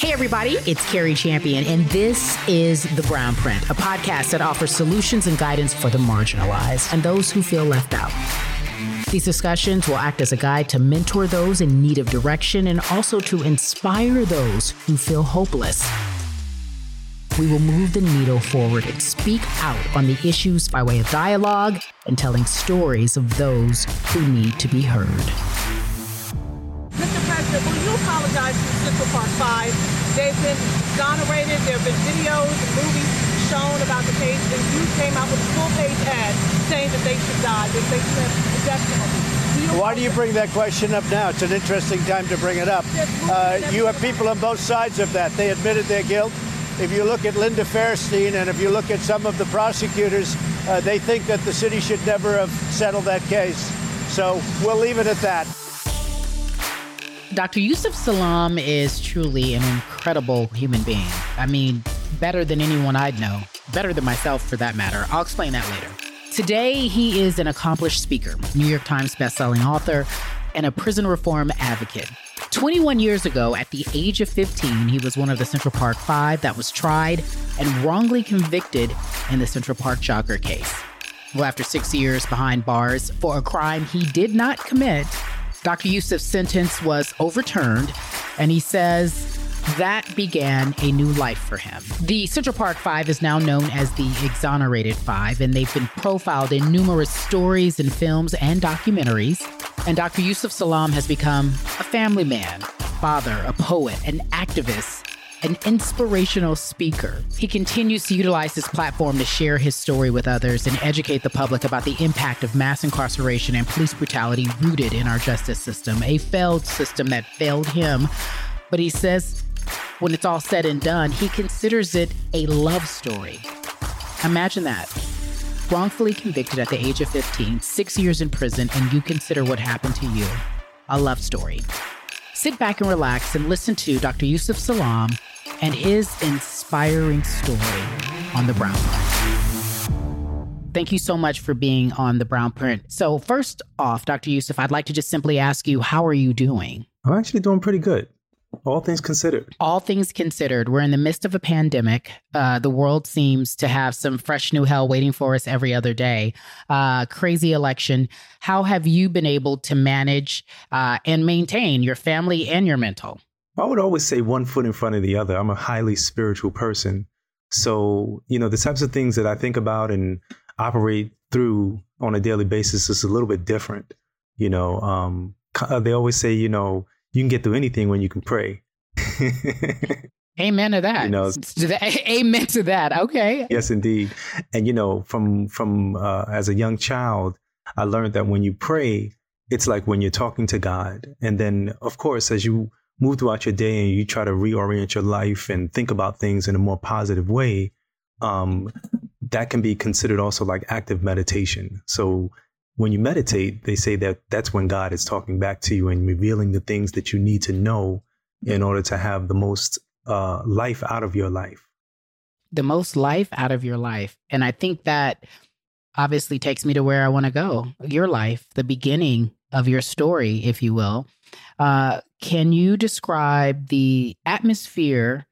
Hey, everybody, it's Cari Champion, and this is The Brownprint, a podcast that offers solutions and guidance for the marginalized and those who feel left out. These discussions will act as a guide to mentor those in need of direction and also to inspire those who feel hopeless. We will move the needle forward and speak out on the issues by way of dialogue and telling stories of those who need to be heard. Mr. President, will you Central Park 5? They've been exonerated. There have been videos and movies shown about the case, and you came out with a full-page ad saying that they should die, that they should have death penalty. Why do you bring that question up now? It's an interesting time to bring it up. Uh, you have people on both sides of that. They admitted their guilt. If you look at Linda Fairstein and if you look at some of the prosecutors, uh, they think that the city should never have settled that case. So we'll leave it at that. Dr. Yusef Salaam is truly an incredible human being. I mean, better than anyone I'd know, better than myself for that matter. I'll explain that later. Today, he is an accomplished speaker, New York Times bestselling author, and a prison reform advocate. 21 years ago, at the age of 15, he was one of the Central Park Five that was tried and wrongly convicted in the Central Park jogger case. Well, after six years behind bars for a crime he did not commit, Dr. Yusef's sentence was overturned, and he says that began a new life for him. The Central Park Five is now known as the Exonerated Five, and they've been profiled in numerous stories and films and documentaries. And Dr. Yusef Salaam has become a family man, father, a poet, an activist, an inspirational speaker. He continues to utilize his platform to share his story with others and educate the public about the impact of mass incarceration and police brutality rooted in our justice system, a failed system that failed him. But he says when it's all said and done, he considers it a love story. Imagine that. Wrongfully convicted at the age of 15, six years in prison, and you consider what happened to you a love story. Sit back and relax and listen to Dr. Yusef Salaam and his inspiring story on the Brownprint. Thank you so much for being on the Brownprint. So, first off, Dr. Yusef, I'd like to just simply ask you, how are you doing? I'm actually doing pretty good. All things considered. All things considered, we're in the midst of a pandemic. Uh, the world seems to have some fresh new hell waiting for us every other day. Uh, crazy election. How have you been able to manage uh, and maintain your family and your mental? I would always say one foot in front of the other. I'm a highly spiritual person. So, you know, the types of things that I think about and operate through on a daily basis is a little bit different. You know, um, they always say, you know, you can get through anything when you can pray. Amen to that. You know, amen to that. Okay. Yes, indeed. And you know, from from uh, as a young child, I learned that when you pray, it's like when you're talking to God. And then, of course, as you move throughout your day and you try to reorient your life and think about things in a more positive way, um, that can be considered also like active meditation. So when you meditate, they say that that's when God is talking back to you and revealing the things that you need to know in order to have the most uh, life out of your life. The most life out of your life. And I think that obviously takes me to where I want to go your life, the beginning of your story, if you will. Uh, can you describe the atmosphere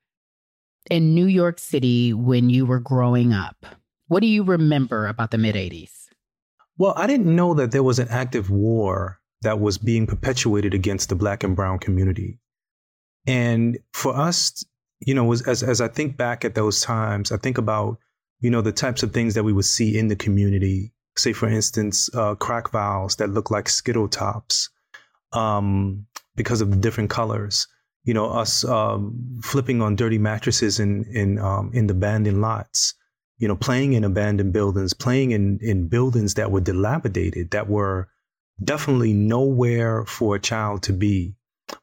in New York City when you were growing up? What do you remember about the mid 80s? Well, I didn't know that there was an active war that was being perpetuated against the black and brown community. And for us, you know, as, as I think back at those times, I think about, you know, the types of things that we would see in the community. Say, for instance, uh, crack vials that look like Skittle tops um, because of the different colors. You know, us um, flipping on dirty mattresses in in um, in abandoned lots you know, playing in abandoned buildings, playing in, in buildings that were dilapidated, that were definitely nowhere for a child to be.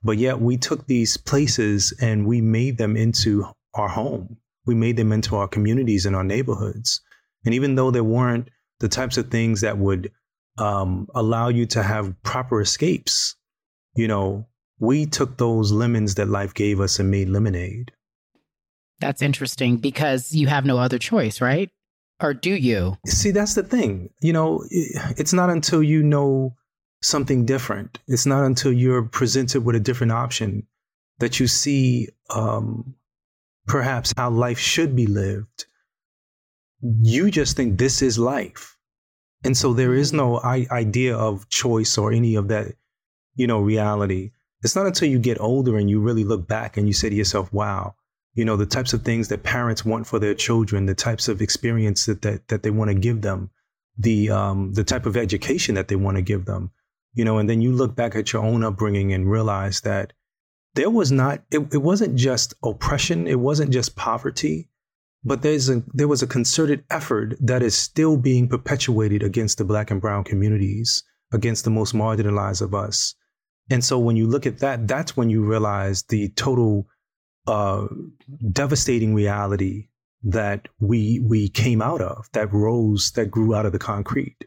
But yet we took these places and we made them into our home. We made them into our communities and our neighborhoods. And even though there weren't the types of things that would um, allow you to have proper escapes, you know, we took those lemons that life gave us and made lemonade. That's interesting because you have no other choice, right? Or do you? See, that's the thing. You know, it's not until you know something different, it's not until you're presented with a different option that you see um, perhaps how life should be lived, you just think this is life. And so there is no I- idea of choice or any of that, you know, reality. It's not until you get older and you really look back and you say to yourself, wow, you know, the types of things that parents want for their children, the types of experience that, that, that they want to give them, the, um, the type of education that they want to give them, you know, and then you look back at your own upbringing and realize that there was not, it, it wasn't just oppression, it wasn't just poverty, but there's a, there was a concerted effort that is still being perpetuated against the black and brown communities, against the most marginalized of us. And so when you look at that, that's when you realize the total uh, devastating reality that we we came out of, that rose, that grew out of the concrete.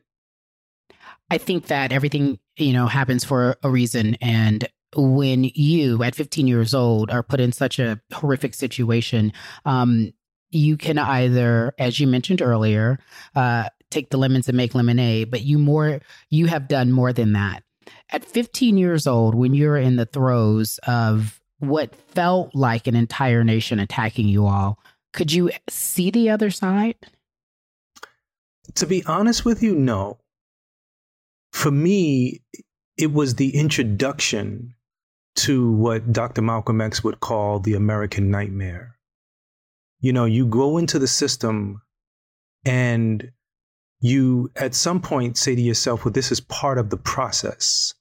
I think that everything you know happens for a reason, and when you at 15 years old are put in such a horrific situation, um, you can either, as you mentioned earlier, uh, take the lemons and make lemonade, but you more you have done more than that. At 15 years old, when you're in the throes of what felt like an entire nation attacking you all, could you see the other side? To be honest with you, no. For me, it was the introduction to what Dr. Malcolm X would call the American nightmare. You know, you go into the system and you at some point say to yourself, well, this is part of the process.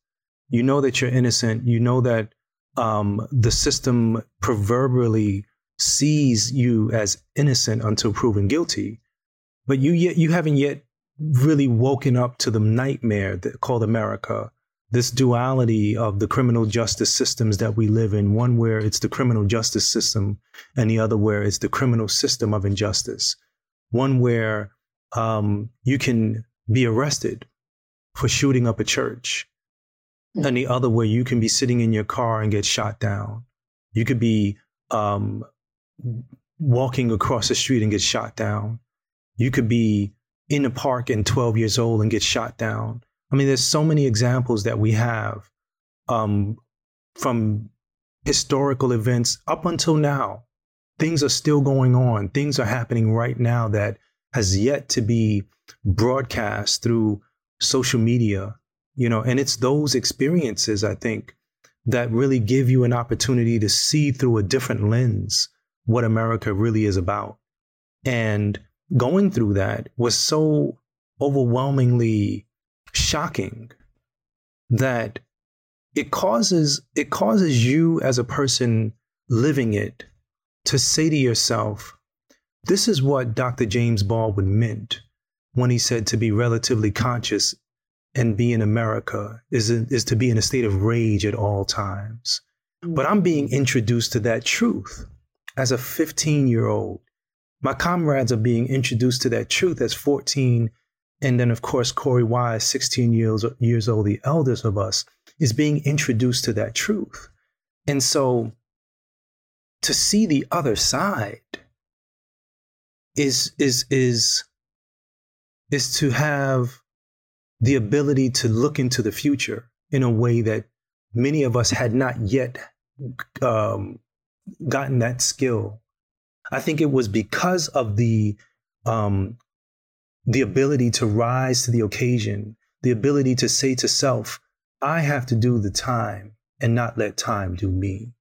You know that you're innocent. You know that um, the system proverbially sees you as innocent until proven guilty. But you yet you haven't yet really woken up to the nightmare that, called America this duality of the criminal justice systems that we live in. One where it's the criminal justice system and the other where it's the criminal system of injustice. One where um, you can be arrested for shooting up a church and the other where you can be sitting in your car and get shot down. You could be um, walking across the street and get shot down. You could be in a park and 12 years old and get shot down I mean, there's so many examples that we have um, from historical events up until now. Things are still going on. Things are happening right now that has yet to be broadcast through social media, you know, and it's those experiences, I think, that really give you an opportunity to see through a different lens what America really is about. And going through that was so overwhelmingly shocking that it causes it causes you as a person living it to say to yourself this is what Dr. James Baldwin meant when he said to be relatively conscious and be in America is, is to be in a state of rage at all times. But I'm being introduced to that truth as a 15 year old. My comrades are being introduced to that truth as 14 and then, of course, Korey Wise, 16 years, years old, the eldest of us, is being introduced to that truth. And so to see the other side is, is, is, is to have the ability to look into the future in a way that many of us had not yet um, gotten that skill. I think it was because of the um, the ability to rise to the occasion, the ability to say to self, I have to do the time and not let time do me.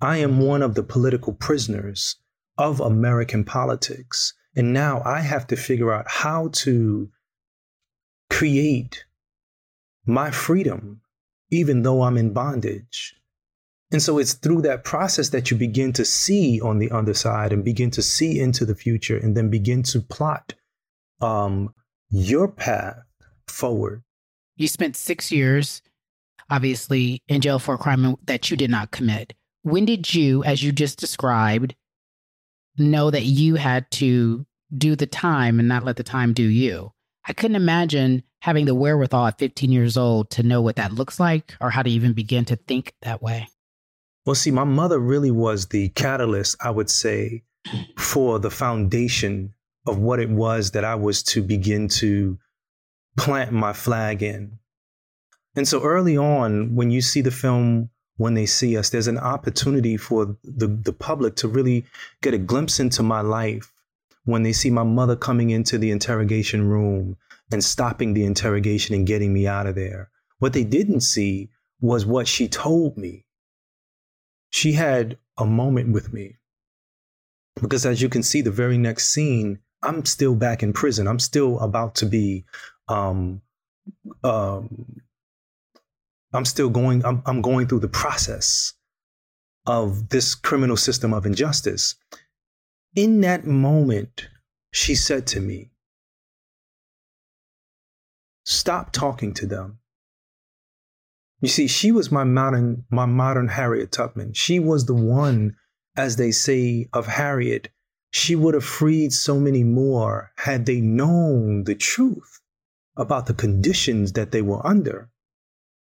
I am one of the political prisoners of American politics. And now I have to figure out how to create my freedom, even though I'm in bondage. And so it's through that process that you begin to see on the underside and begin to see into the future and then begin to plot um, your path forward. You spent six years, obviously, in jail for a crime that you did not commit. When did you, as you just described, know that you had to do the time and not let the time do you? I couldn't imagine having the wherewithal at 15 years old to know what that looks like or how to even begin to think that way. Well, see, my mother really was the catalyst, I would say, for the foundation of what it was that I was to begin to plant my flag in. And so early on, when you see the film when they see us. There's an opportunity for the, the public to really get a glimpse into my life when they see my mother coming into the interrogation room and stopping the interrogation and getting me out of there. What they didn't see was what she told me. She had a moment with me. Because as you can see, the very next scene, I'm still back in prison. I'm still about to be, um, um, I'm still going, I'm, I'm going through the process of this criminal system of injustice. In that moment, she said to me, Stop talking to them. You see, she was my modern, my modern Harriet Tubman. She was the one, as they say of Harriet, she would have freed so many more had they known the truth about the conditions that they were under.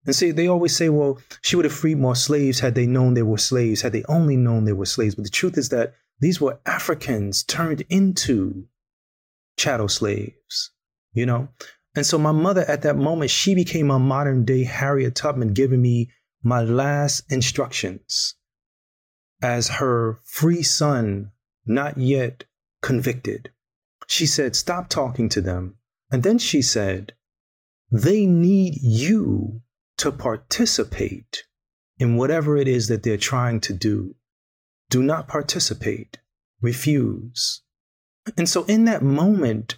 And see, they always say, well, she would have freed more slaves had they known they were slaves, had they only known they were slaves. But the truth is that these were Africans turned into chattel slaves, you know? And so my mother at that moment, she became a modern day Harriet Tubman, giving me my last instructions as her free son, not yet convicted. She said, Stop talking to them. And then she said, They need you to participate in whatever it is that they're trying to do. Do not participate, refuse. And so in that moment,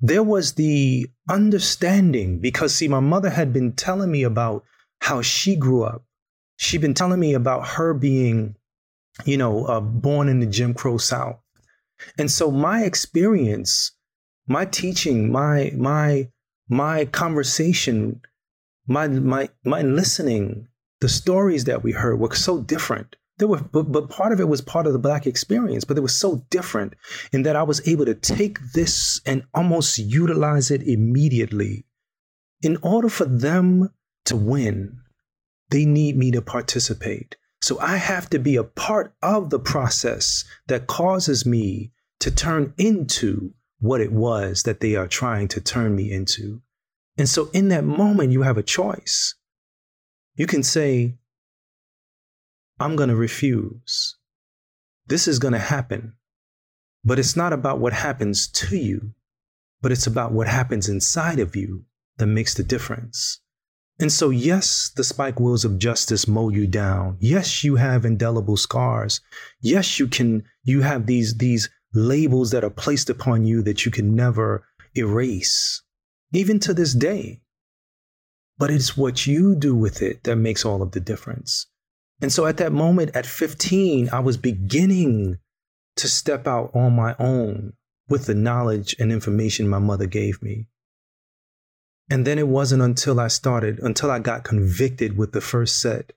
there was the understanding because, see, my mother had been telling me about how she grew up. She'd been telling me about her being, you know, uh, born in the Jim Crow South. And so my experience, my teaching, my, my, my conversation, my, my, my listening, the stories that we heard were so different. There were but, but part of it was part of the black experience but it was so different in that i was able to take this and almost utilize it immediately. In order for them to win they need me to participate so i have to be a part of the process that causes me to turn into what it was that they are trying to turn me into and so in that moment you have a choice you can say I'm going to refuse. This is going to happen. But it's not about what happens to you, but it's about what happens inside of you that makes the difference. And so, yes, the spike wheels of justice mow you down. Yes, you have indelible scars. Yes, you can, you have these, these labels that are placed upon you that you can never erase, even to this day. But it's what you do with it that makes all of the difference. And so at that moment, at 15, I was beginning to step out on my own with the knowledge and information my mother gave me. And then it wasn't until I started, until I got convicted with the first set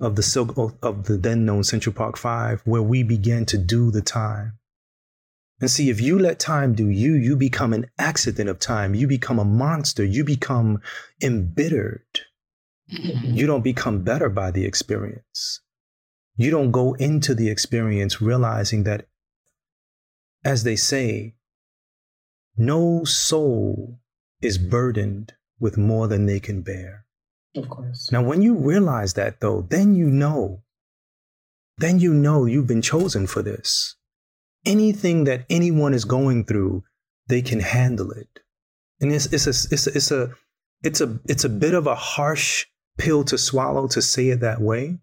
of the silk of the then known Central Park Five, where we began to do the time. And see, if you let time do you, you become an accident of time. You become a monster. You become embittered. Mm-hmm. You don't become better by the experience. You don't go into the experience realizing that, as they say, no soul is burdened with more than they can bear. Of course. Now, when you realize that, though, then you know, then you know you've been chosen for this. Anything that anyone is going through, they can handle it. And it's, it's, a, it's, a, it's, a, it's, a, it's a bit of a harsh pill to swallow to say it that way.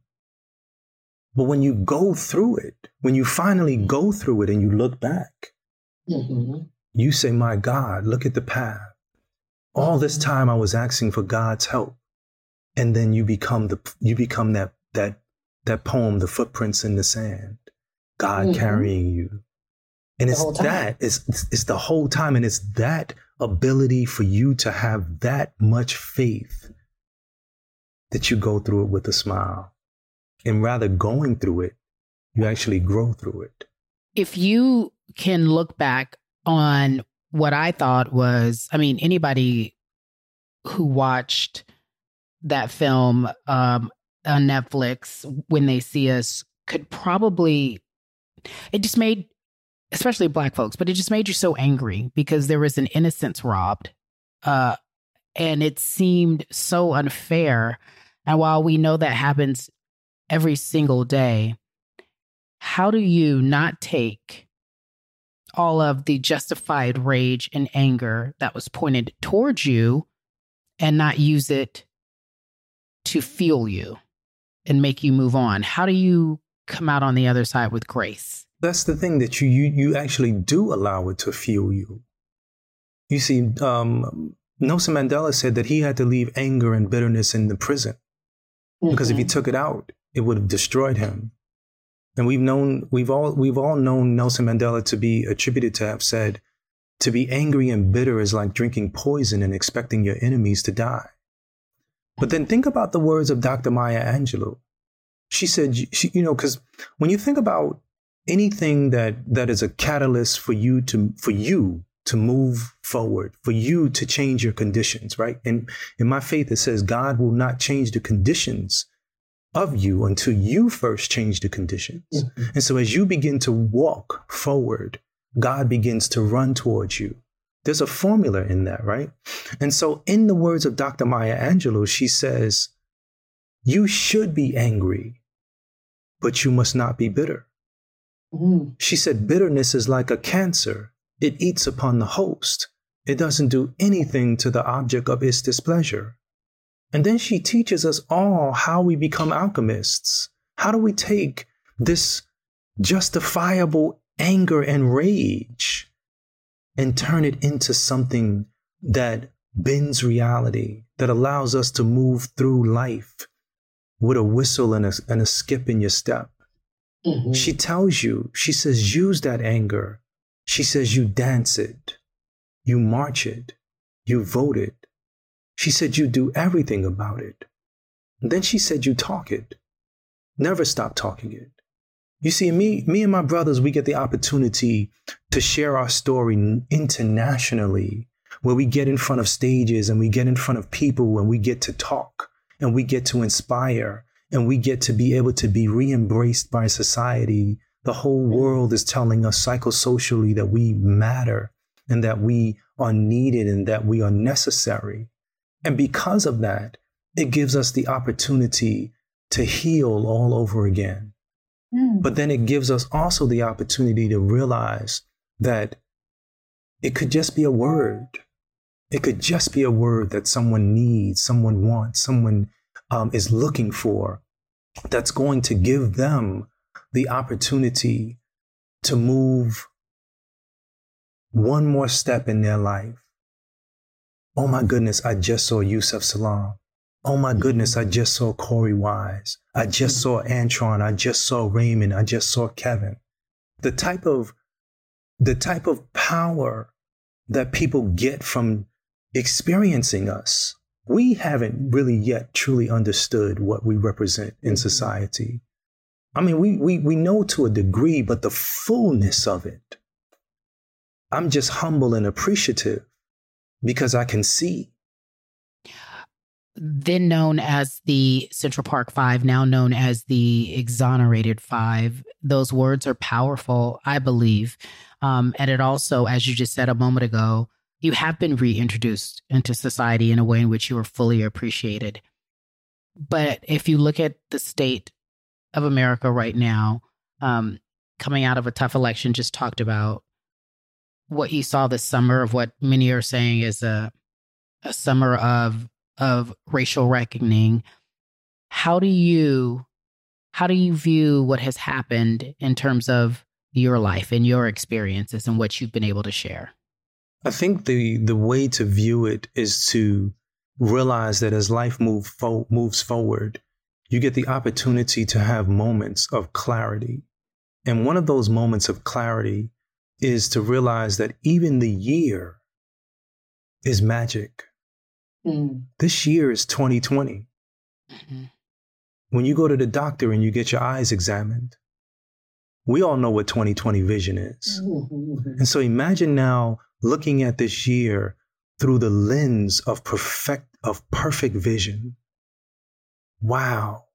But when you go through it, when you finally go through it and you look back, mm-hmm. you say, My God, look at the path. All this time I was asking for God's help. And then you become the you become that that that poem, The Footprints in the Sand, God mm-hmm. carrying you. And it's that, it's, it's, it's the whole time. And it's that ability for you to have that much faith that you go through it with a smile. And rather going through it, you actually grow through it. If you can look back on what I thought was, I mean, anybody who watched that film um, on Netflix when they see us could probably, it just made, especially black folks, but it just made you so angry because there was an innocence robbed. Uh, and it seemed so unfair And while we know that happens every single day, how do you not take all of the justified rage and anger that was pointed towards you and not use it to fuel you and make you move on? How do you come out on the other side with grace? That's the thing that you you, you actually do allow it to fuel you. You see, um, Nelson Mandela said that he had to leave anger and bitterness in the prison mm-hmm. because if he mm-hmm. took it out, it would have destroyed him. And we've known, we've all, we've all known Nelson Mandela to be attributed to have said, to be angry and bitter is like drinking poison and expecting your enemies to die. But then think about the words of Dr. Maya Angelou. She said, she, you know, because when you think about anything that that is a catalyst for you to for you to move forward, for you to change your conditions, right? And in my faith, it says God will not change the conditions of you until you first change the conditions. Mm-hmm. And so as you begin to walk forward, God begins to run towards you. There's a formula in that, right? And so, in the words of Dr. Maya Angelou, she says, You should be angry, but you must not be bitter. Mm-hmm. She said, Bitterness is like a cancer it eats upon the host. It doesn't do anything to the object of its displeasure. And then she teaches us all how we become alchemists. How do we take this justifiable anger and rage and turn it into something that bends reality, that allows us to move through life with a whistle and a, and a skip in your step? Mm-hmm. She tells you, she says, use that anger she says, You dance it, you march it, you vote it. She said, You do everything about it. And then she said, You talk it. Never stop talking it. You see, me, me and my brothers, we get the opportunity to share our story internationally, where we get in front of stages and we get in front of people and we get to talk and we get to inspire and we get to be able to be re embraced by society the whole world is telling us psychosocially that we matter and that we are needed and that we are necessary. And because of that, it gives us the opportunity to heal all over again. Mm. But then it gives us also the opportunity to realize that it could just be a word. It could just be a word that someone needs, someone wants, someone um, is looking for that's going to give them the opportunity to move one more step in their life. Oh my goodness, I just saw Yusef Salaam. Oh my goodness, I just saw Korey Wise. I just saw Antron. I just saw Raymond. I just saw Kevin. The type of the type of power that people get from experiencing us. We haven't really yet truly understood what we represent in mm-hmm. society. I mean, we, we, we know to a degree, but the fullness of it, I'm just humble and appreciative because I can see. Then known as the Central Park Five, now known as the Exonerated Five, those words are powerful, I believe. Um, and it also, as you just said a moment ago, you have been reintroduced into society in a way in which you are fully appreciated. But if you look at the state of America right now, um, coming out of a tough election, just talked about what you saw this summer of what many are saying is a a summer of of racial reckoning. How do you how do you view what has happened in terms of your life and your experiences and what you've been able to share? I think the the way to view it is to realize that as life move fo- moves forward, you get the opportunity to have moments of clarity. And one of those moments of clarity is to realize that even the year is magic. Mm. This year is 2020. Mm-hmm. When you go to the doctor and you get your eyes examined, we all know what 2020 vision is. Mm-hmm. And so imagine now looking at this year through the lens of perfect of perfect vision wow,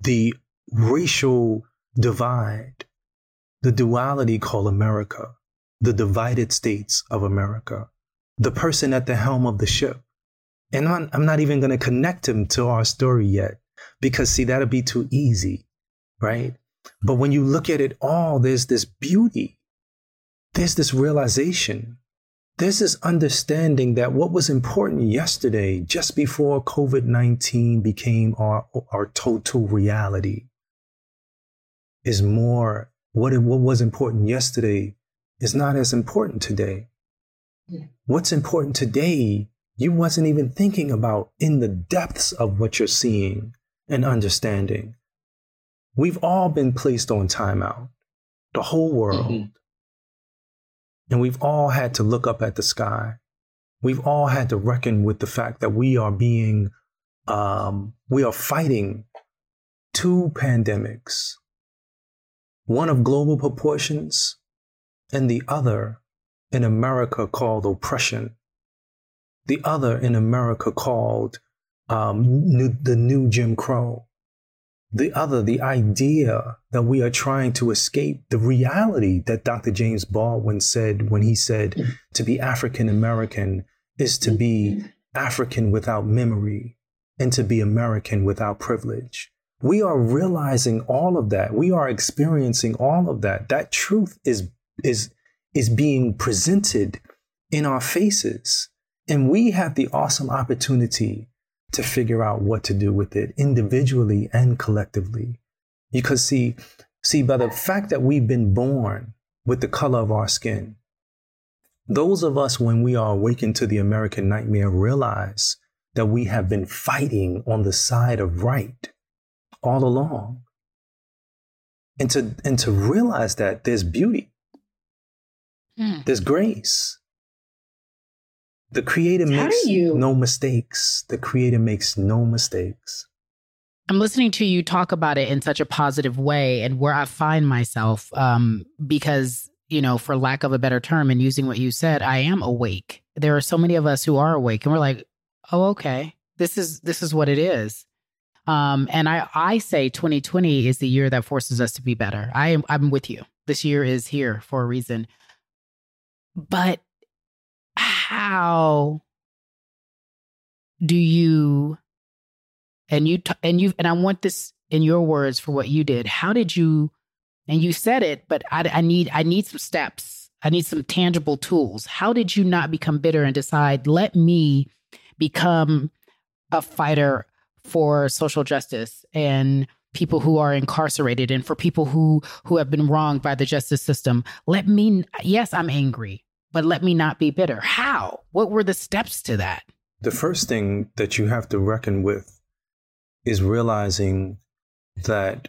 the racial divide, the duality called America, the divided states of America, the person at the helm of the ship, And I'm, I'm not even going to connect him to our story yet because, see, that'll be too easy, right? But when you look at it all, there's this beauty, there's this realization, there's this understanding that what was important yesterday, just before COVID 19 became our, our total reality, is more, what, what was important yesterday is not as important today. Yeah. What's important today, you wasn't even thinking about in the depths of what you're seeing and understanding. We've all been placed on timeout, the whole world. Mm-hmm. And we've all had to look up at the sky. We've all had to reckon with the fact that we are being, um, we are fighting two pandemics one of global proportions and the other in America called oppression, the other in America called um, new, the new Jim Crow, the other, the idea that we are trying to escape the reality that Dr. James Baldwin said when he said to be African American is to be African without memory and to be American without privilege. We are realizing all of that. We are experiencing all of that. That truth is, is, is being presented in our faces. And we have the awesome opportunity to figure out what to do with it individually and collectively. Because see, see, by the fact that we've been born with the color of our skin, those of us, when we are awakened to the American nightmare, realize that we have been fighting on the side of right all along. And to, and to realize that there's beauty, mm. there's grace, the creator How makes you... no mistakes. The creator makes no mistakes. I'm listening to you talk about it in such a positive way, and where I find myself, um, because you know, for lack of a better term, and using what you said, I am awake. There are so many of us who are awake, and we're like, "Oh, okay, this is this is what it is." Um, and I I say 2020 is the year that forces us to be better. I am I'm with you. This year is here for a reason. But how do you and you t- and you and I want this in your words for what you did. How did you and you said it, but I, I need I need some steps. I need some tangible tools. How did you not become bitter and decide, let me become a fighter for social justice and people who are incarcerated and for people who who have been wronged by the justice system? Let me yes, I'm angry but let me not be bitter. How? What were the steps to that? The first thing that you have to reckon with is realizing that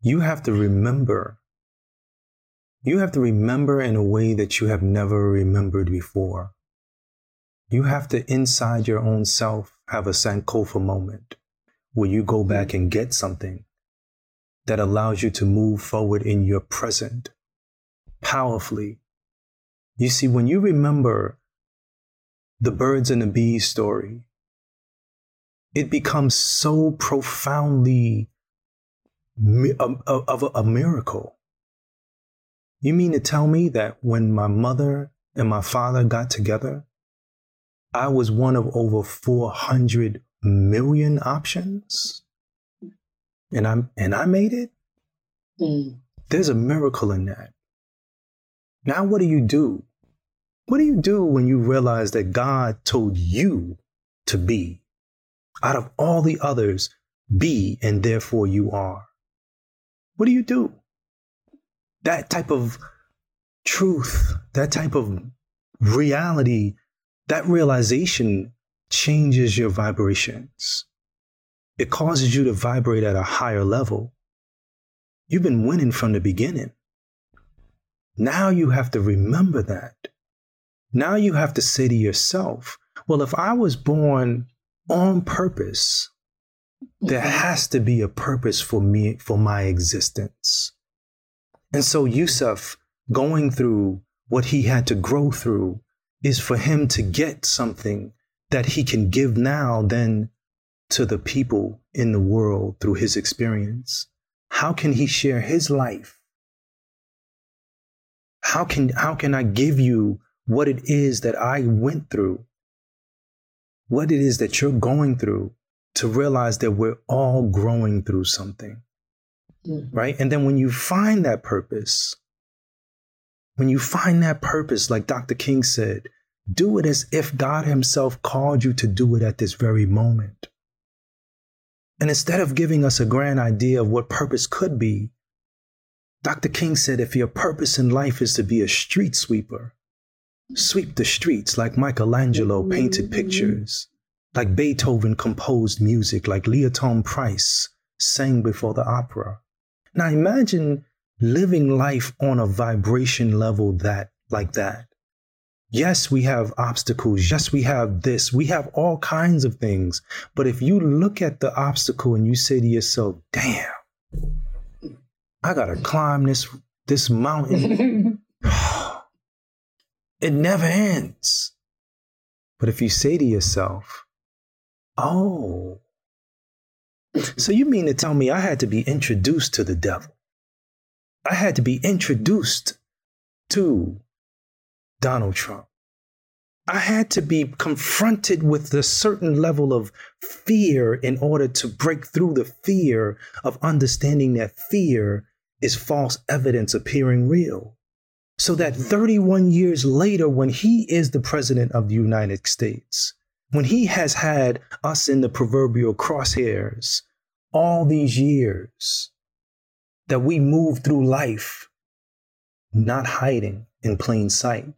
you have to remember. You have to remember in a way that you have never remembered before. You have to, inside your own self, have a Sankofa moment where you go back mm. and get something that allows you to move forward in your present powerfully you see, when you remember the birds and the bees story, it becomes so profoundly of a miracle. You mean to tell me that when my mother and my father got together, I was one of over 400 million options? And I'm and I made it? Mm. There's a miracle in that. Now, what do you do? What do you do when you realize that God told you to be? Out of all the others, be and therefore you are. What do you do? That type of truth, that type of reality, that realization changes your vibrations. It causes you to vibrate at a higher level. You've been winning from the beginning. Now you have to remember that. Now you have to say to yourself, well, if I was born on purpose, there mm-hmm. has to be a purpose for me, for my existence. And so Yusef going through what he had to grow through is for him to get something that he can give now then to the people in the world through his experience. How can he share his life how can how can I give you what it is that I went through what it is that you're going through to realize that we're all growing through something. Mm-hmm. Right. And then when you find that purpose, when you find that purpose, like Dr. King said, do it as if God Himself called you to do it at this very moment. And instead of giving us a grand idea of what purpose could be, Dr. King said if your purpose in life is to be a street sweeper, sweep the streets like Michelangelo painted pictures, like Beethoven composed music, like Thompson Price sang before the opera. Now imagine living life on a vibration level that like that. Yes, we have obstacles. Yes, we have this. We have all kinds of things. But if you look at the obstacle and you say to yourself, damn, I gotta climb this this mountain. it never ends. But if you say to yourself, oh, so you mean to tell me I had to be introduced to the devil? I had to be introduced to Donald Trump. I had to be confronted with a certain level of fear in order to break through the fear of understanding that fear is false evidence appearing real. So that 31 years later, when he is the president of the United States, when he has had us in the proverbial crosshairs all these years, that we move through life not hiding in plain sight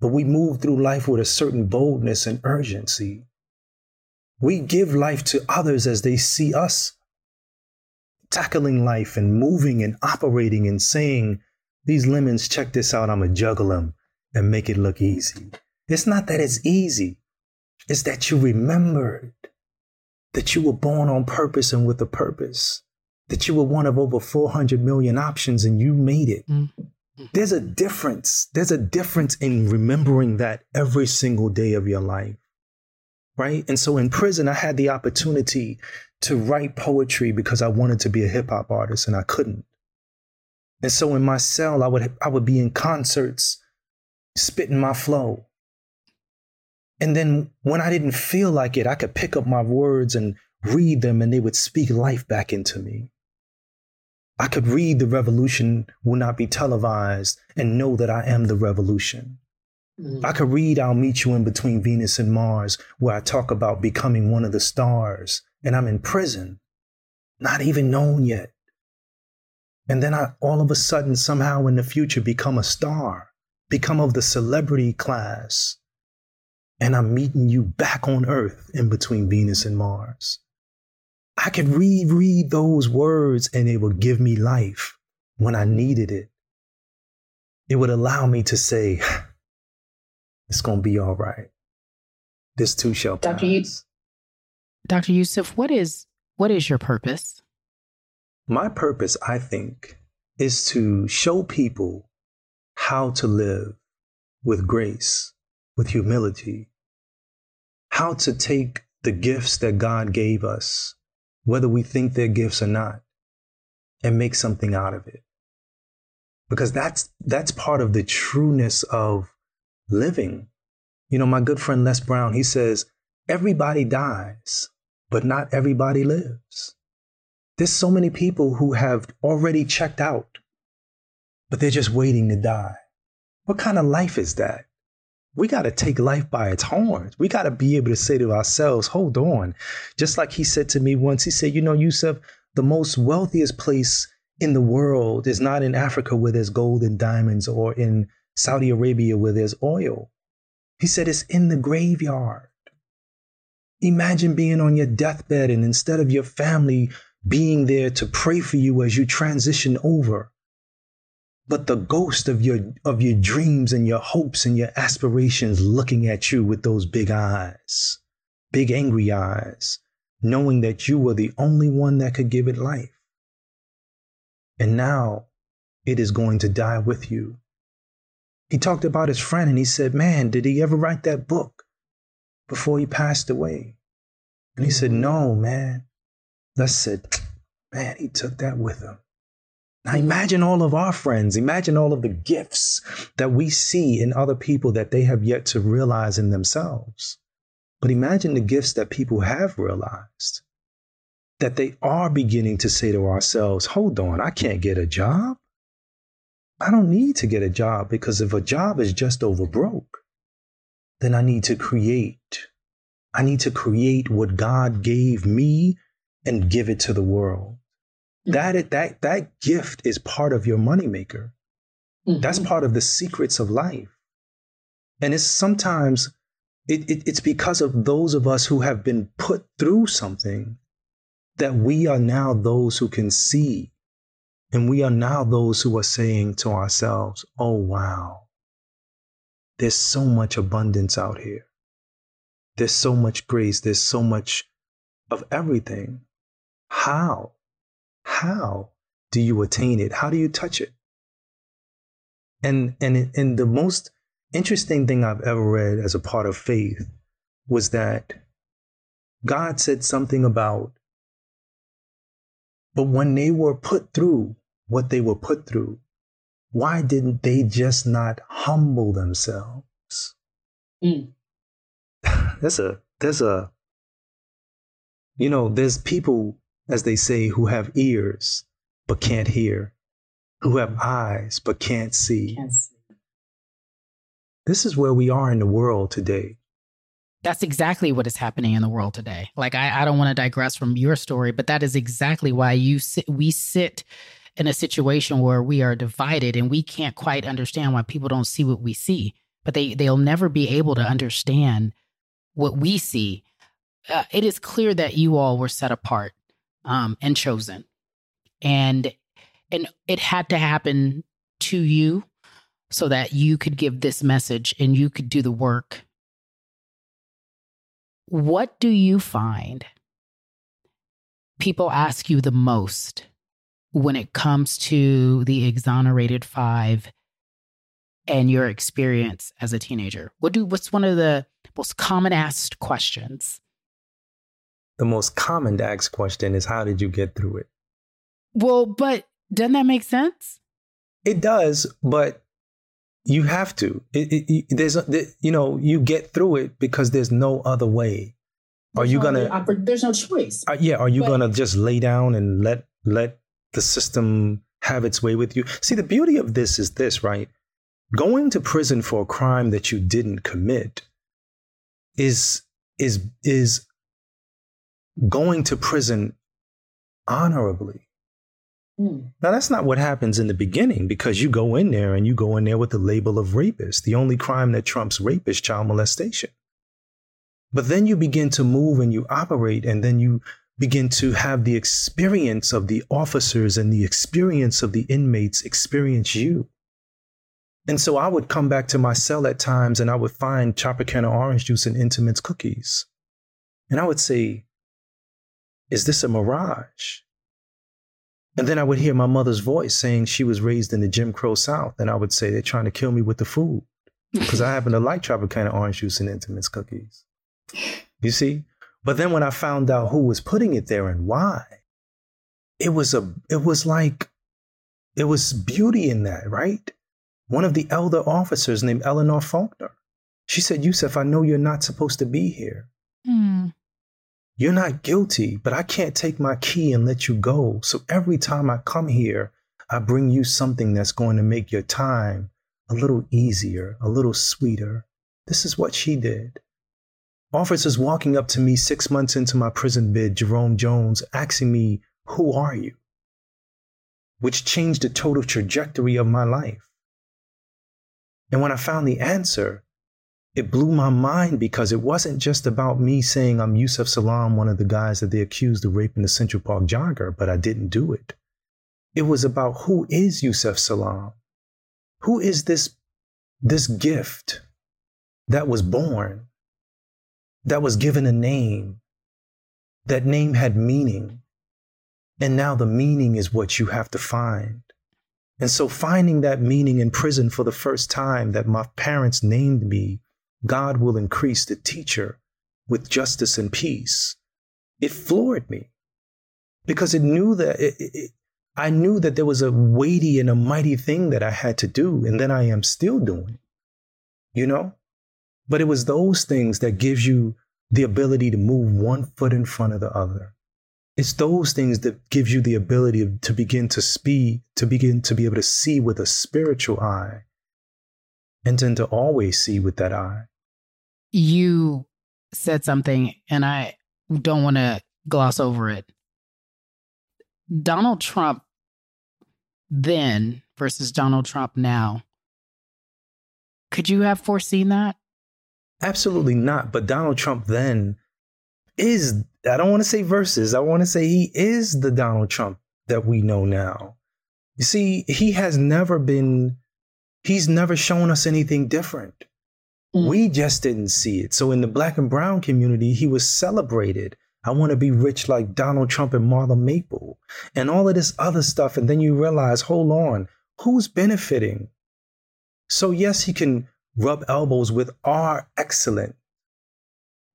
but we move through life with a certain boldness and urgency. We give life to others as they see us tackling life and moving and operating and saying, These lemons, check this out, I'm to juggle them and make it look easy. It's not that it's easy, it's that you remembered that you were born on purpose and with a purpose, that you were one of over 400 million options and you made it. Mm-hmm. There's a difference. There's a difference in remembering that every single day of your life. Right. And so in prison, I had the opportunity to write poetry because I wanted to be a hip hop artist and I couldn't. And so in my cell, I would, I would be in concerts, spitting my flow. And then when I didn't feel like it, I could pick up my words and read them and they would speak life back into me. I could read the revolution will not be televised and know that I am the revolution. Mm. I could read I'll meet you in between Venus and Mars, where I talk about becoming one of the stars, and I'm in prison, not even known yet. And then I all of a sudden, somehow in the future, become a star, become of the celebrity class. And I'm meeting you back on Earth in between Venus and Mars. I could reread those words and it would give me life when I needed it. It would allow me to say, it's going to be all right. This too shall pass. Dr. Yusef, Dr. Yusef, what is, what is your purpose? My purpose, I think, is to show people how to live with grace, with humility, how to take the gifts that God gave us whether we think they're gifts or not, and make something out of it. Because that's that's part of the trueness of living. You know, my good friend Les Brown, he says, everybody dies, but not everybody lives. There's so many people who have already checked out, but they're just waiting to die. What kind of life is that? We got to take life by its horns. We got to be able to say to ourselves, hold on. Just like he said to me once, he said, you know, Yusef, the most wealthiest place in the world is not in Africa where there's gold and diamonds or in Saudi Arabia where there's oil. He said, it's in the graveyard. Imagine being on your deathbed and instead of your family being there to pray for you as you transition over, but the ghost of your of your dreams and your hopes and your aspirations looking at you with those big eyes big angry eyes knowing that you were the only one that could give it life. And now it is going to die with you. He talked about his friend and he said man did he ever write that book before he passed away? And he said no man. Les said man he took that with him now imagine all of our friends, imagine all of the gifts that we see in other people that they have yet to realize in themselves. But imagine the gifts that people have realized that they are beginning to say to ourselves, hold on, I can't get a job. I don't need to get a job because if a job is just over broke, then I need to create. I need to create what God gave me and give it to the world. That, that, that gift is part of your moneymaker. Mm-hmm. That's part of the secrets of life. And it's sometimes it, it, it's because of those of us who have been put through something that we are now those who can see. And we are now those who are saying to ourselves, oh, wow, there's so much abundance out here. There's so much grace. There's so much of everything. How? How do you attain it? How do you touch it? And, and, and the most interesting thing I've ever read as a part of faith was that God said something about, but when they were put through what they were put through, why didn't they just not humble themselves? Mm. there's a, there's a, you know, there's people, as they say, who have ears but can't hear, who have eyes but can't see. Can't see this is where we are in the world today. That's exactly what is happening in the world today. Like I, I don't want to digress from your story, but that is exactly why you sit, we sit in a situation where we are divided and we can't quite understand why people don't see what we see. But they they'll never be able to understand what we see. Uh, it is clear that you all were set apart um, and chosen, and and it had to happen to you so that you could give this message and you could do the work. What do you find people ask you the most when it comes to the exonerated five and your experience as a teenager? What do what's one of the most common asked questions? The most common asked question is how did you get through it? Well, but doesn't that make sense? It does, but you have to. It, it, it, there's, you know, you get through it because there's no other way. Are there's you no gonna? There's no choice. Uh, yeah. Are you but, gonna just lay down and let let the system have its way with you? See, the beauty of this is this, right? Going to prison for a crime that you didn't commit is is is going to prison honorably. Mm. Now, that's not what happens in the beginning because you go in there and you go in there with the label of rapist. The only crime that trumps rape is child molestation. But then you begin to move and you operate, and then you begin to have the experience of the officers and the experience of the inmates experience you. And so I would come back to my cell at times and I would find Tropicana orange juice and Entenmann's cookies. And I would say, Is this a mirage? And then I would hear my mother's voice saying she was raised in the Jim Crow South. And I would say they're trying to kill me with the food because I happen to like Tropicana orange juice and Entenmann's cookies. You see? But then when I found out who was putting it there and why, it was a, it was like, it was beauty in that, right? One of the elder officers named Eleanor Faulkner. She said, Yusef, I know you're not supposed to be here. Mm. You're not guilty, but I can't take my key and let you go. So every time I come here, I bring you something that's going to make your time a little easier, a little sweeter. This is what she did. Officers walking up to me six months into my prison bid, Jerome Jones, asking me, Who are you? Which changed the total trajectory of my life. And when I found the answer, it blew my mind because it wasn't just about me saying I'm Yusef Salaam, one of the guys that they accused of raping the Central Park jogger, but I didn't do it. It was about who is Yusef Salaam? Who is this, this gift that was born, that was given a name, that name had meaning, and now the meaning is what you have to find. And so finding that meaning in prison for the first time that my parents named me God will increase the teacher with justice and peace. It floored me because it knew that it, it, I knew that there was a weighty and a mighty thing that I had to do, and that I am still doing, you know? But it was those things that gives you the ability to move one foot in front of the other. It's those things that gives you the ability to begin to speak, to begin to be able to see with a spiritual eye, and then to always see with that eye. You said something, and I don't want to gloss over it. Donald Trump then versus Donald Trump now. Could you have foreseen that? Absolutely not. But Donald Trump then is, I don't want to say versus, I want to say he is the Donald Trump that we know now. You see, he has never been, he's never shown us anything different. Mm. We just didn't see it. So in the black and brown community, he was celebrated. I want to be rich like Donald Trump and Marla Maple and all of this other stuff. And then you realize, hold on, who's benefiting? So, yes, he can rub elbows with our excellent,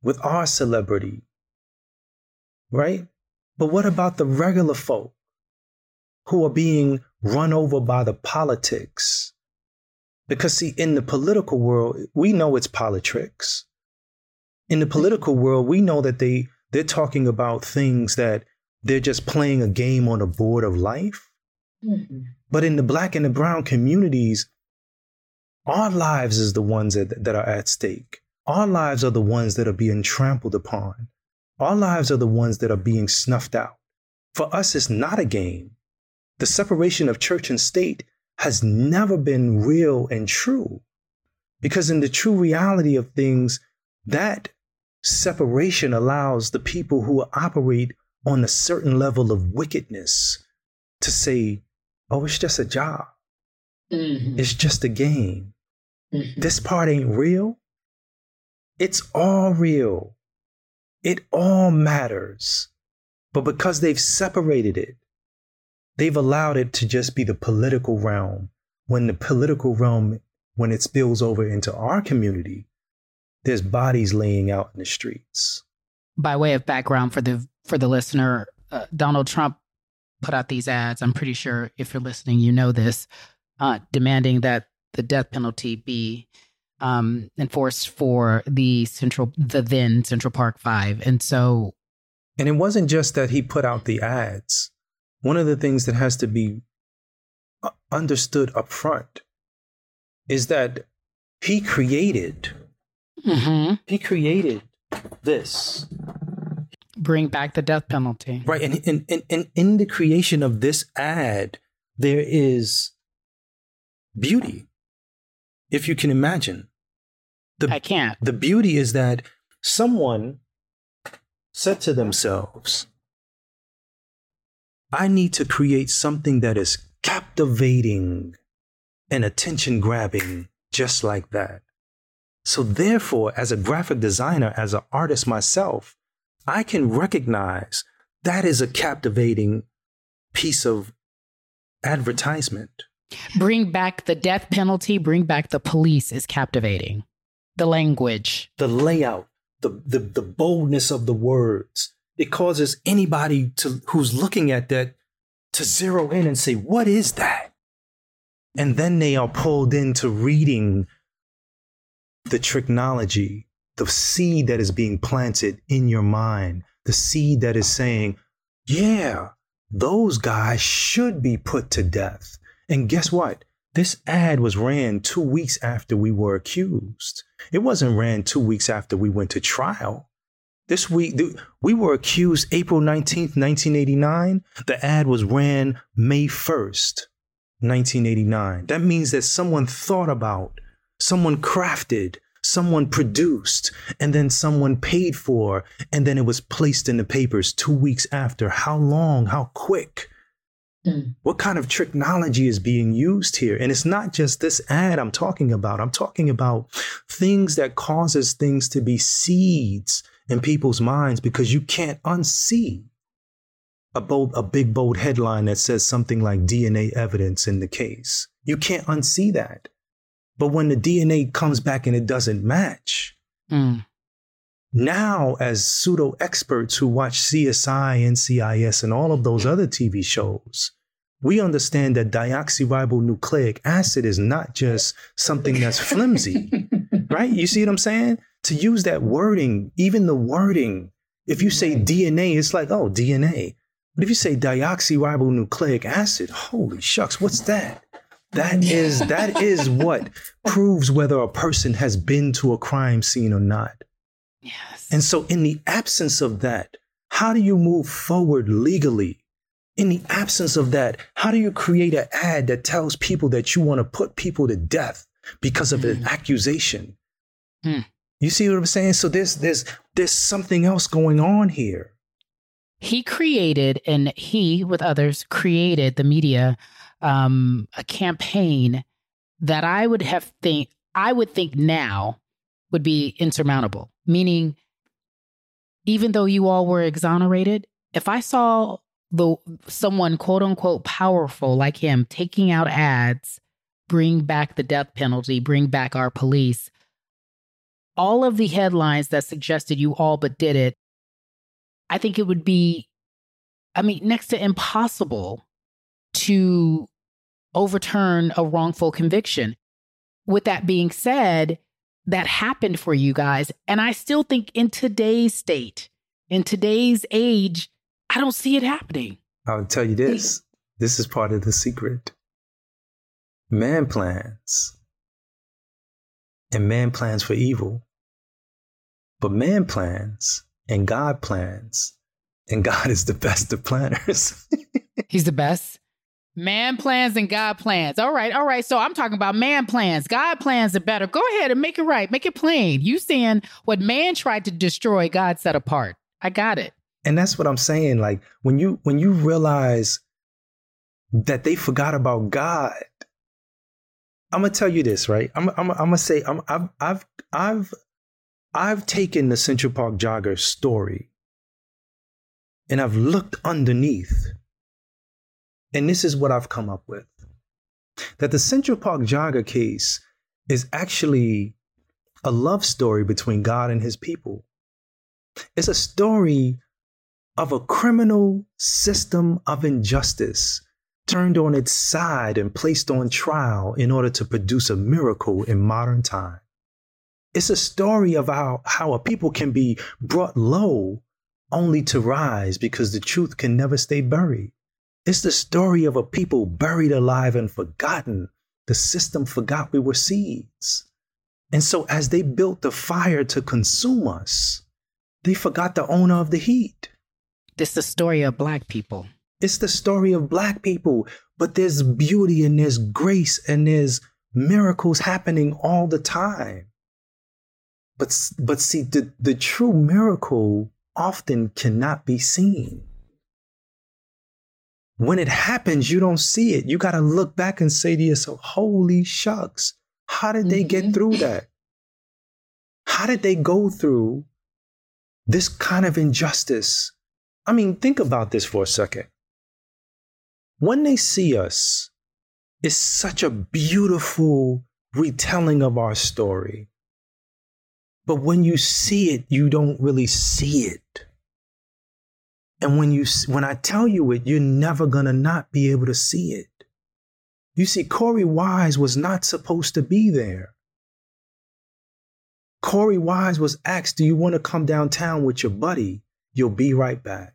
with our celebrity, right? But what about the regular folk who are being run over by the politics? Because, see, in the political world, we know it's politics. In the political world, we know that they, they're talking about things that they're just playing a game on a board of life. Mm-hmm. But in the black and the brown communities, our lives is the ones that, that are at stake. Our lives are the ones that are being trampled upon. Our lives are the ones that are being snuffed out. For us, it's not a game. The separation of church and state has never been real and true. Because in the true reality of things, that separation allows the people who operate on a certain level of wickedness to say, oh, it's just a job. Mm-hmm. It's just a game. Mm-hmm. This part ain't real. It's all real. It all matters. But because they've separated it, they've allowed it to just be the political realm. When the political realm, when it spills over into our community, there's bodies laying out in the streets. By way of background for the for the listener, uh, Donald Trump put out these ads. I'm pretty sure if you're listening, you know this, uh, demanding that the death penalty be um, enforced for the central, the then Central Park Five, and so. And it wasn't just that he put out the ads. One of the things that has to be uh, understood up front is that he created. Mm-hmm. He created this. Bring back the death penalty. Right. And, and, and, and in the creation of this ad, there is beauty if you can imagine. The, I can't. The beauty is that someone said to themselves, I need to create something that is captivating and attention grabbing, just like that. So, therefore, as a graphic designer, as an artist myself, I can recognize that is a captivating piece of advertisement. Bring back the death penalty, bring back the police is captivating. The language, the layout, the, the, the boldness of the words. It causes anybody to who's looking at that to zero in and say, What is that? And then they are pulled into reading the technology, the seed that is being planted in your mind, the seed that is saying, Yeah, those guys should be put to death. And guess what? This ad was ran two weeks after we were accused. It wasn't ran two weeks after we went to trial. This week, we were accused April 19th, 1989. The ad was ran May 1st, 1989. That means that someone thought about, someone crafted, someone produced, and then someone paid for, and then it was placed in the papers two weeks after. How long? How quick? Mm. What kind of technology is being used here? And it's not just this ad I'm talking about. I'm talking about things that causes things to be seeds in people's minds because you can't unsee a bold, a big bold headline that says something like DNA evidence in the case. You can't unsee that. But when the DNA comes back and it doesn't match, mm. now as pseudo experts who watch CSI, NCIS, and all of those other TV shows, we understand that deoxyribonucleic acid is not just something that's flimsy, right? You see what I'm saying? To use that wording, even the wording, if you say DNA, it's like, oh, DNA. But if you say deoxyribonucleic acid, holy shucks, what's that? That is that is what proves whether a person has been to a crime scene or not. Yes. And so in the absence of that, how do you move forward legally? In the absence of that, how do you create an ad that tells people that you want to put people to death because of an accusation? Mm. You see what I'm saying? So there's there's there's something else going on here. He created, and he with others created the media um, a campaign that I would have think I would think now would be insurmountable. Meaning, even though you all were exonerated, if I saw the someone quote unquote powerful like him taking out ads, bring back the death penalty, bring back our police, all of the headlines that suggested you all but did it, I think it would be, I mean, next to impossible to overturn a wrongful conviction. With that being said, that happened for you guys. And I still think in today's state, in today's age, I don't see it happening. I'll tell you this this is part of the secret. Man plans, and man plans for evil. But man plans, and God plans, and God is the best of planners. He's the best. Man plans and God plans. All right, all right. So I'm talking about man plans. God plans are better. Go ahead and make it right. Make it plain. You saying what man tried to destroy, God set apart. I got it. And that's what I'm saying. Like when you when you realize that they forgot about God. I'm gonna tell you this, right? I'm I'm, I'm gonna say I'm, I've I've I've I've taken the Central Park jogger story and I've looked underneath and this is what I've come up with that the Central Park jogger case is actually a love story between God and his people. It's a story of a criminal system of injustice turned on its side and placed on trial in order to produce a miracle in modern time. It's a story of how, how a people can be brought low only to rise because the truth can never stay buried. It's the story of a people buried alive and forgotten. The system forgot we were seeds. And so, as they built the fire to consume us, they forgot the owner of the heat. This is the story of black people. It's the story of black people, but there's beauty and there's grace and there's miracles happening all the time. But, but see, the, the true miracle often cannot be seen when it happens, you don't see it. You got to look back and say to yourself, holy shucks, how did they get mm-hmm. through that? How did they go through this kind of injustice? I mean, think about this for a second. When they see us, it's such a beautiful retelling of our story. But when you see it, you don't really see it. And when you when I tell you it, you're never gonna not be able to see it. You see, Korey Wise was not supposed to be there. Korey Wise was asked, Do you want to come downtown with your buddy? You'll be right back.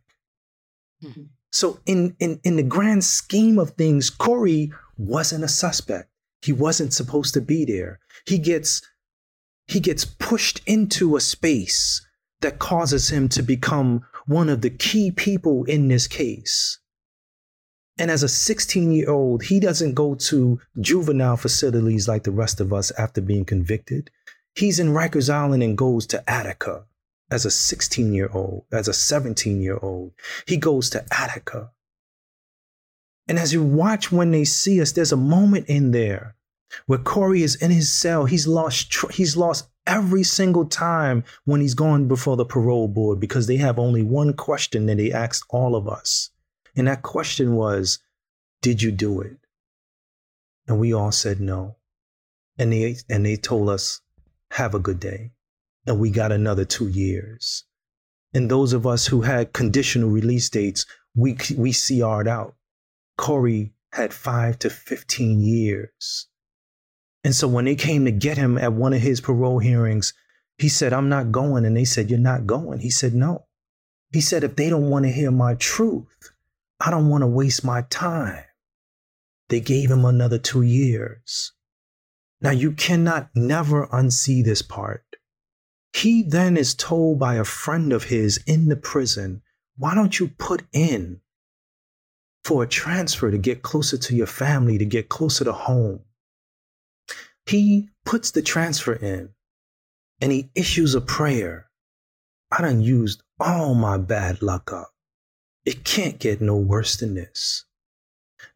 Mm-hmm. So, in, in, in the grand scheme of things, Korey wasn't a suspect. He wasn't supposed to be there. He gets, he gets pushed into a space that causes him to become one of the key people in this case. And as a 16 year old, he doesn't go to juvenile facilities like the rest of us after being convicted. He's in Rikers Island and goes to Attica as a 16 year old, as a 17 year old. He goes to Attica. And as you watch when they see us, there's a moment in there where Korey is in his cell. He's lost, tr- he's lost every single time when he's gone before the parole board because they have only one question that they asked all of us. And that question was, Did you do it? And we all said no. And they, and they told us, Have a good day. And we got another two years. And those of us who had conditional release dates, we, we CR'd out. Korey had five to 15 years. And so when they came to get him at one of his parole hearings, He said, I'm not going. And they said, You're not going. He said, No. He said, If they don't want to hear my truth, I don't want to waste my time. They gave him another two years. Now you cannot never unsee this part. He then is told by a friend of his in the prison, why don't you put in for a transfer to get closer to your family, to get closer to home? He puts the transfer in and he issues a prayer. I done used all my bad luck up. It can't get no worse than this.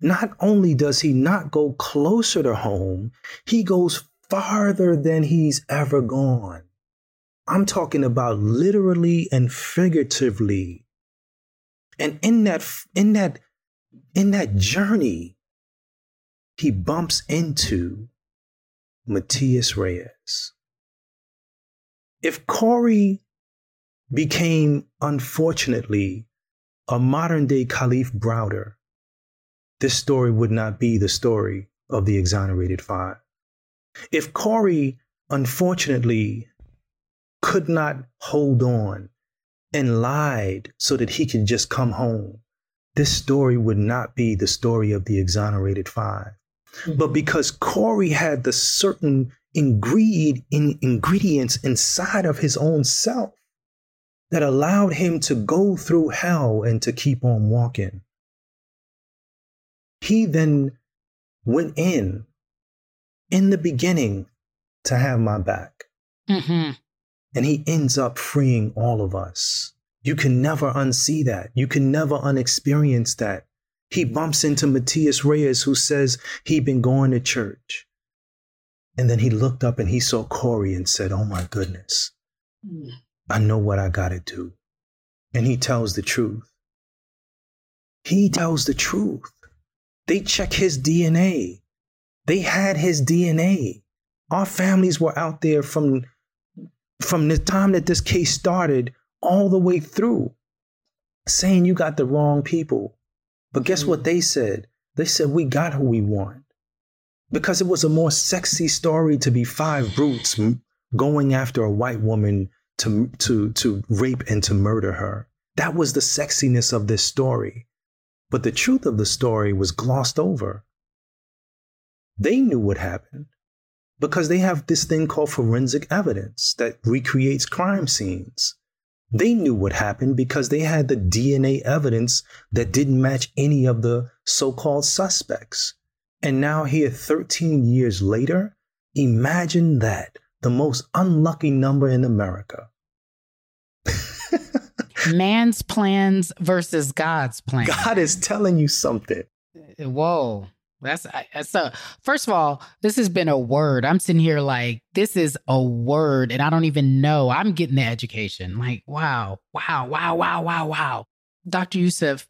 Not only does he not go closer to home, he goes farther than he's ever gone. I'm talking about literally and figuratively. And in that in that in that journey, he bumps into Matias Reyes. If Korey became, unfortunately, a modern day Kalief Browder, this story would not be the story of the exonerated five. If Korey, unfortunately, could not hold on and lied so that he could just come home, this story would not be the story of the exonerated 5 mm-hmm. But because Korey had the certain ingredient, in, ingredients inside of his own self that allowed him to go through hell and to keep on walking, he then went in in the beginning to have my back. Mm-hmm. And he ends up freeing all of us. You can never unsee that. You can never unexperience that. He bumps into Matias Reyes, who says he'd been going to church. And then he looked up and he saw Korey and said, Oh my goodness, I know what I got to do. And he tells the truth. He tells the truth. They check his DNA. They had his DNA. Our families were out there from from the time that this case started all the way through saying you got the wrong people. But guess what mm. they said? They said we got who we want. Because it was a more sexy story to be five brutes going after a white woman to to to rape and to murder her. That was the sexiness of this story. But the truth of the story was glossed over. They knew what happened because they have this thing called forensic evidence that recreates crime scenes. They knew what happened because they had the DNA evidence that didn't match any of the so called suspects. And now, here, 13 years later, imagine that the most unlucky number in America man's plans versus God's plan. God is telling you something. Whoa. That's so. First of all, this has been a word. I'm sitting here like this is a word, and I don't even know. I'm getting the education. Like, wow, wow, wow, wow, wow, wow. Dr. Yusef,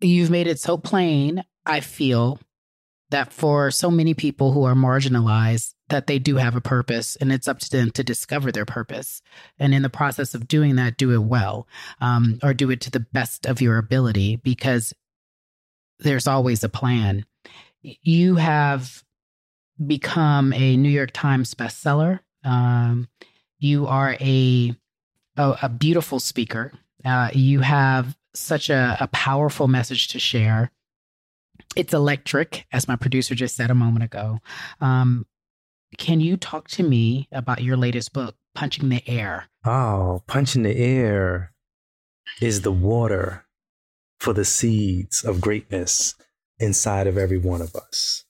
you've made it so plain. I feel that for so many people who are marginalized, that they do have a purpose and it's up to them to discover their purpose. And in the process of doing that, do it well um, or do it to the best of your ability because there's always a plan. You have become a New York Times bestseller. Um, you are a, a, a beautiful speaker. Uh, you have such a, a powerful message to share it's electric, as my producer just said a moment ago. Um, can you talk to me about your latest book, Punching the Air? Oh, Punching the Air is the water for the seeds of greatness inside of every one of us.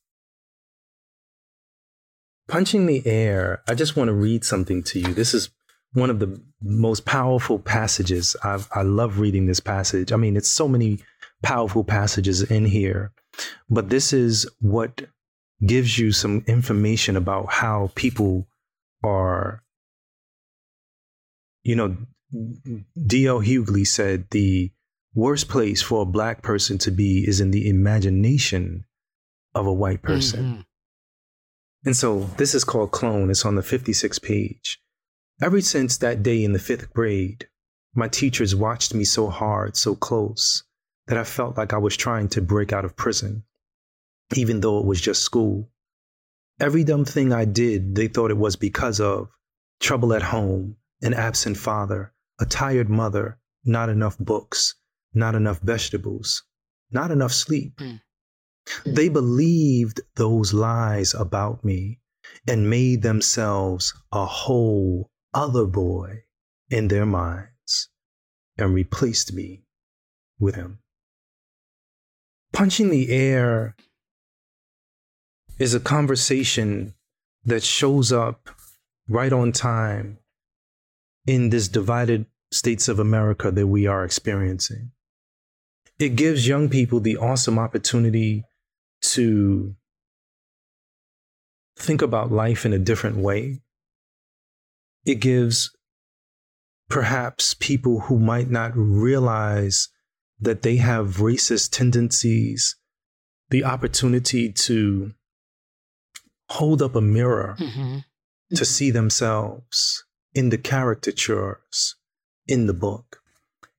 Punching the Air, I just want to read something to you. This is one of the most powerful passages. I've, I love reading this passage. I mean, it's so many powerful passages in here, but this is what gives you some information about how people are, you know, D.L. Hughley said the worst place for a black person to be is in the imagination of a white person. Mm-hmm. And so this is called Clone. It's on the 56th page. Ever since that day in the fifth grade, my teachers watched me so hard, so close, that I felt like I was trying to break out of prison even though it was just school. Every dumb thing I did, they thought it was because of trouble at home, an absent father, a tired mother, not enough books, not enough vegetables, not enough sleep. Mm. They believed those lies about me and made themselves a whole other boy in their minds and replaced me with him. Punching the air is a conversation that shows up right on time in this divided states of America that we are experiencing. It gives young people the awesome opportunity to think about life in a different way. It gives perhaps people who might not realize that they have racist tendencies the opportunity to hold up a mirror mm-hmm. to see themselves in the caricatures in the book.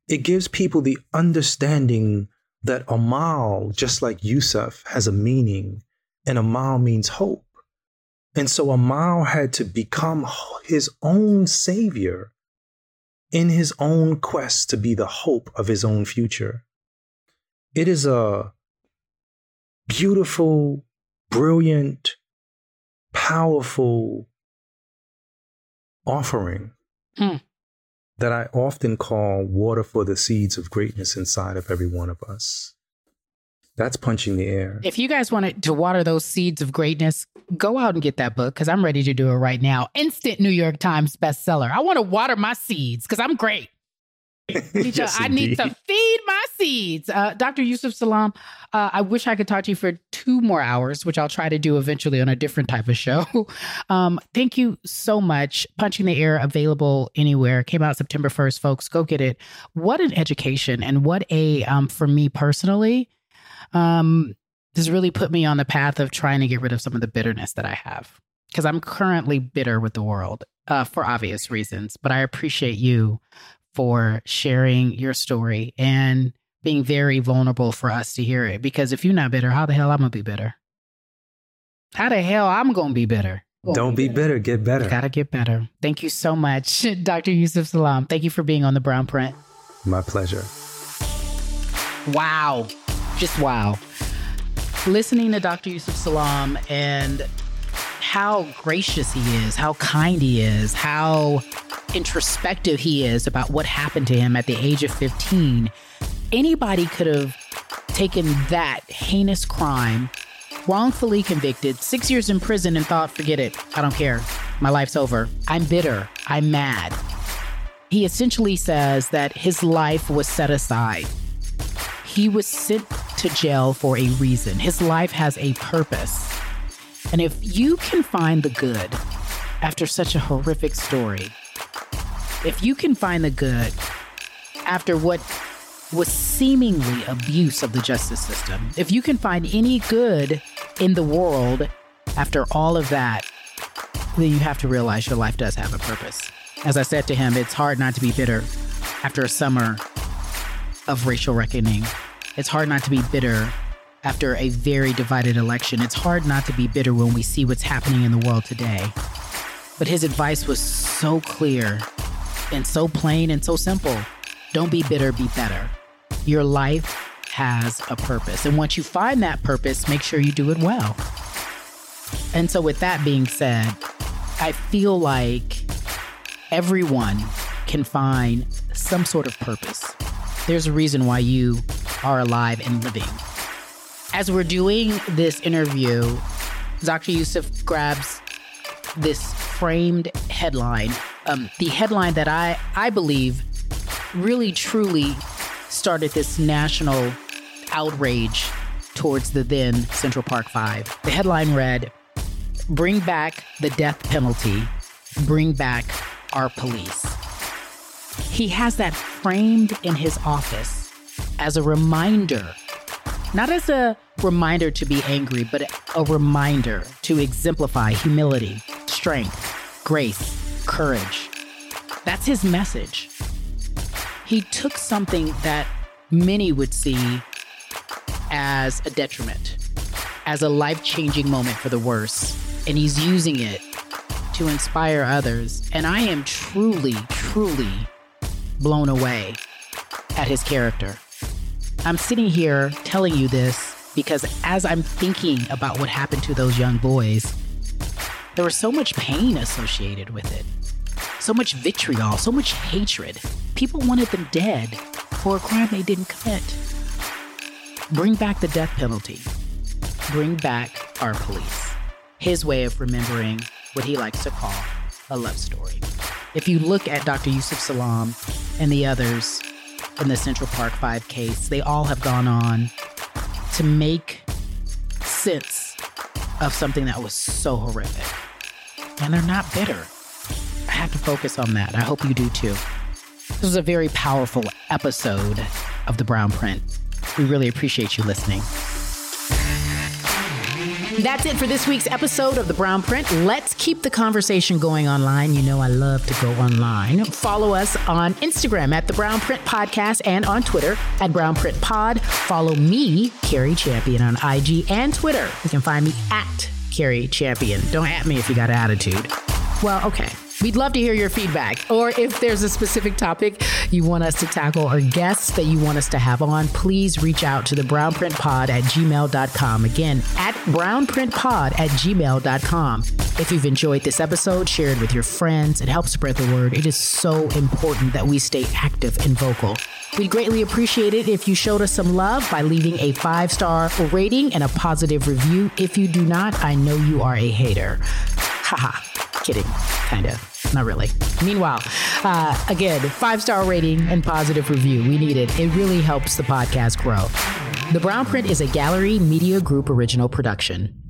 It gives people the understanding that Amal, just like Yusef, has a meaning, and Amal means hope. And so Amal had to become his own savior in his own quest to be the hope of his own future. It is a beautiful, brilliant, powerful offering hmm. That I often call water for the seeds of greatness inside of every one of us. That's punching the air. If you guys wanted to water those seeds of greatness, go out and get that book because I'm ready to do it right now. Instant New York Times bestseller. I want to water my seeds because I'm great. Need yes, to, I need to feed Uh, Dr. Yusef Salaam, uh, I wish I could talk to you for two more hours, which I'll try to do eventually on a different type of show. Um, thank you so much. Punching the Air available anywhere. Came out September 1st, folks. Go get it. What an education and what a, um, for me personally, um, this really put me on the path of trying to get rid of some of the bitterness that I have because I'm currently bitter with the world uh, for obvious reasons. But I appreciate you for sharing your story and being very vulnerable for us to hear it. Because if you're not bitter, how the hell I'm gonna be bitter? How the hell I'm gonna be bitter? Don't be bitter. Get better. gotta get better. Thank you so much, Dr. Yusef Salaam. Thank you for being on the Brownprint. My pleasure. Wow. Just wow. Listening to Dr. Yusef Salaam and how gracious he is, how kind he is, how introspective he is about what happened to him at the age of 15, anybody could have taken that heinous crime, wrongfully convicted, six years in prison, and thought, forget it. I don't care. My life's over. I'm bitter. I'm mad. He essentially says that his life was set aside. He was sent to jail for a reason. His life has a purpose. And if you can find the good after such a horrific story, if you can find the good after what was seemingly abuse of the justice system, if you can find any good in the world after all of that, then you have to realize your life does have a purpose. As I said to him, it's hard not to be bitter after a summer of racial reckoning. It's hard not to be bitter after a very divided election. It's hard not to be bitter when we see what's happening in the world today. But his advice was so clear and so plain and so simple. Don't be bitter, be better. Your life has a purpose. And once you find that purpose, make sure you do it well. And so, with that being said, I feel like everyone can find some sort of purpose. There's a reason why you are alive and living. As we're doing this interview, Dr. Yusef grabs this framed headline um, the headline that I, I believe really truly started this national outrage towards the then Central Park Five. The headline read Bring back the death penalty, bring back our police. He has that framed in his office as a reminder, not as a reminder to be angry, but a reminder to exemplify humility, strength, grace, courage. That's his message. He took something that many would see as a detriment, as a life changing moment for the worse, and he's using it to inspire others. And I am truly, truly blown away at his character. I'm sitting here telling you this because as I'm thinking about what happened to those young boys, there was so much pain associated with it, so much vitriol, so much hatred. People wanted them dead for a crime they didn't commit. Bring back the death penalty. Bring back our police. His way of remembering what he likes to call a love story. If you look at Dr. Yusef Salaam and the others in the Central Park 5 case, they all have gone on to make sense of something that was so horrific. And they're not bitter. I have to focus on that. I hope you do too. This was a very powerful episode of The Brownprint. We really appreciate you listening. That's it for this week's episode of The Brownprint. Let's keep the conversation going online. You know, I love to go online. Follow us on Instagram at The Brown Print Podcast and on Twitter at Brown Print Pod. Follow me, Cari Champion, on IG and Twitter. You can find me at Cari Champion. Don't at me if you got attitude. Well, okay. We'd love to hear your feedback. Or if there's a specific topic you want us to tackle or guests that you want us to have on, please reach out to the brownprintpod at gmail.com. Again, at brownprintpod at gmail.com. If you've enjoyed this episode, share it with your friends. It helps spread the word. It is so important that we stay active and vocal. We'd greatly appreciate it if you showed us some love by leaving a five star rating and a positive review. If you do not, I know you are a hater. Haha. Kidding, kind of. Not really. Meanwhile, uh, again, five star rating and positive review. We need it. It really helps the podcast grow. The Brownprint is a Gallery Media Group original production.